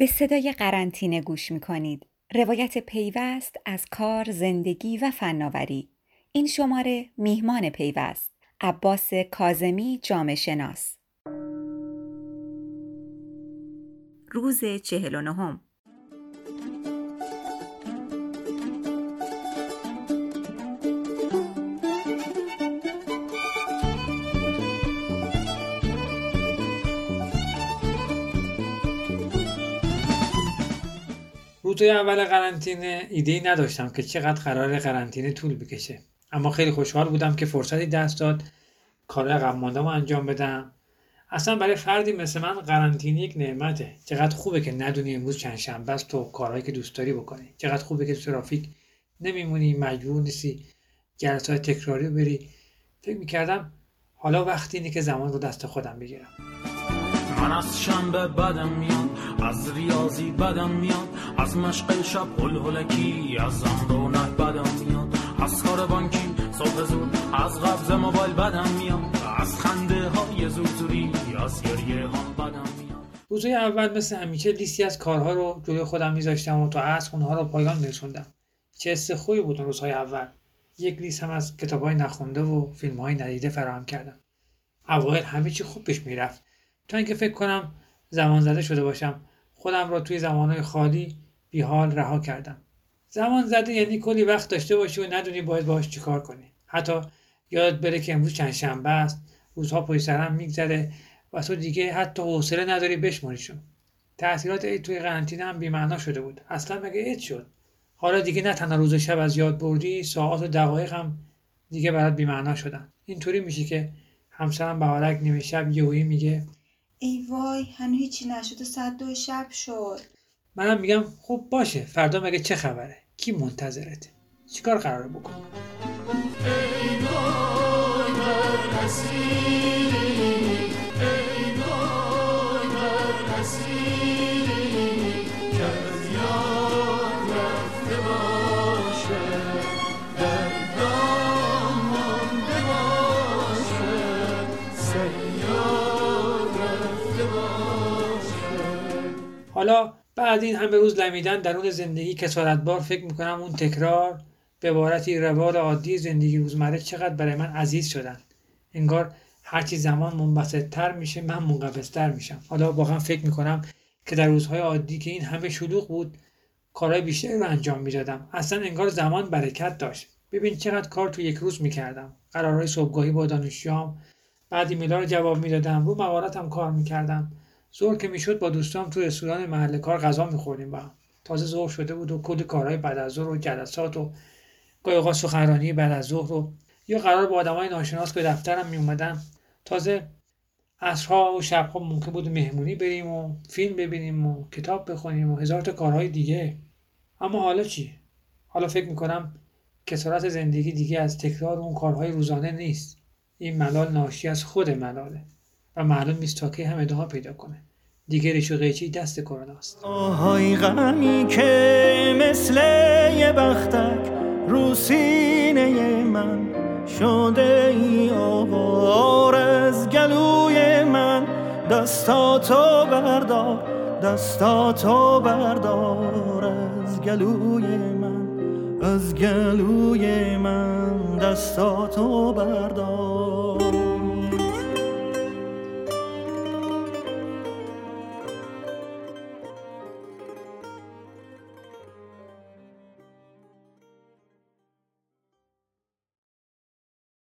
به صدای قرنطینه گوش می کنید. روایت پیوست از کار، زندگی و فناوری. این شماره میهمان پیوست. عباس کازمی جامعه شناس. روز 49 روزهای اول قرنطینه ایده ای نداشتم که چقدر قرار قرنطینه طول بکشه. اما خیلی خوشحال بودم که فرصتی دست داد کار عقب انجام بدم. اصلا برای فردی مثل من قرنطینه یک نعمته. چقدر خوبه که ندونی امروز چند شنبه است تو کارهایی که دوست داری بکنی. چقدر خوبه که ترافیک نمیمونی مجبور نیستی جلسات تکراری بری. فکر می‌کردم حالا وقتی اینه که زمان رو دست خودم بگیرم. من از شنبه بدم میاد از ریاضی بدم میاد. از مشق شب هل هلکی از رونق بدم میاد. از کار بانکی صبح زود از قبض موبایل بدم میاد. از خنده های زوزوری از گریه ها بدم میاد. روزهای اول مثل همیشه لیستی از کارها رو جلوی خودم میذاشتم و تا از اونها رو پایان میرسوندم چه حس خوبی بود روزهای اول. یک لیست هم از کتاب های نخونده و فیلم های ندیده فراهم کردم. اوایل همه چی خوب پیش می‌رفت. تا اینکه فکر کنم زمان زده شده باشم خودم را توی زمانهای خالی بیحال رها کردم. زمان زده یعنی کلی وقت داشته باشی و ندونی باید باهاش چیکار کنی. حتی یاد بره که امروز چند شنبه است روزها پشت سرم میگذره و تو دیگه حتی حوصله نداری بشماریشون. تاثیرات عید توی قرنطینه هم بیمعنا شده بود. اصلا مگه عید شد؟ حالا دیگه نه تنها روز شب از یاد بردی ساعات و دقایق هم دیگه برات بیمعنا شدن. اینطوری میشه که همسرم بهارک نیمه شب یهویی میگه ای وای هنو هیچی نشده ساعت دو شب شد. منم میگم خب باشه. فردا مگه چه خبره؟ کی منتظرته چیکار قراره بکن ای حالا بعد این همه روز لمیدن درون زندگی کسارتبار فکر می‌کنم اون تکرار به عبارتی روال عادی زندگی روزمره چقدر برای من عزیز شدن. انگار هرچی زمان منبسط تر میشه من منقبض تر میشم. حالا واقعا فکر می‌کنم که در روزهای عادی که این همه شلوغ بود کارهای بیشتری رو انجام می‌دادم. اصلا انگار زمان برکت داشت. ببین چقدر کار تو یک روز می‌کردم. قرارهای صبحگاهی با دانشجوام بعد ایمیلا رو جواب می‌دادم. رو مقالاتم کار می‌کردم. ظهر که می‌شد با دوستام تو رستوران محل کار غذا میخوردیم با هم. تازه ظهر شده بود و کلی کارهای بعد از ظهر و جلسات و گاهی سخنرانی بعد از ظهر و یا قرار با آدمای ناشناس به دفترم میومدن تازه عصرها و شبها ممکن بود مهمونی بریم و فیلم ببینیم و کتاب بخونیم و هزار تا کارهای دیگه. اما حالا چی؟ حالا فکر می‌کنم کسارت زندگی دیگه از تکرار اون کارهای روزانه نیست. این ملال ناشی از خود ملاله و معلوم نیست تا کی هم ادامه پیدا کنه. دیگه ریش قیچی دست کروناست آهای غمی که مثل یه بختک رو سینه من شده ای آوار از گلوی من. دستاتو بردار دستاتو بردار از گلوی من از گلوی من. دستاتو بردار.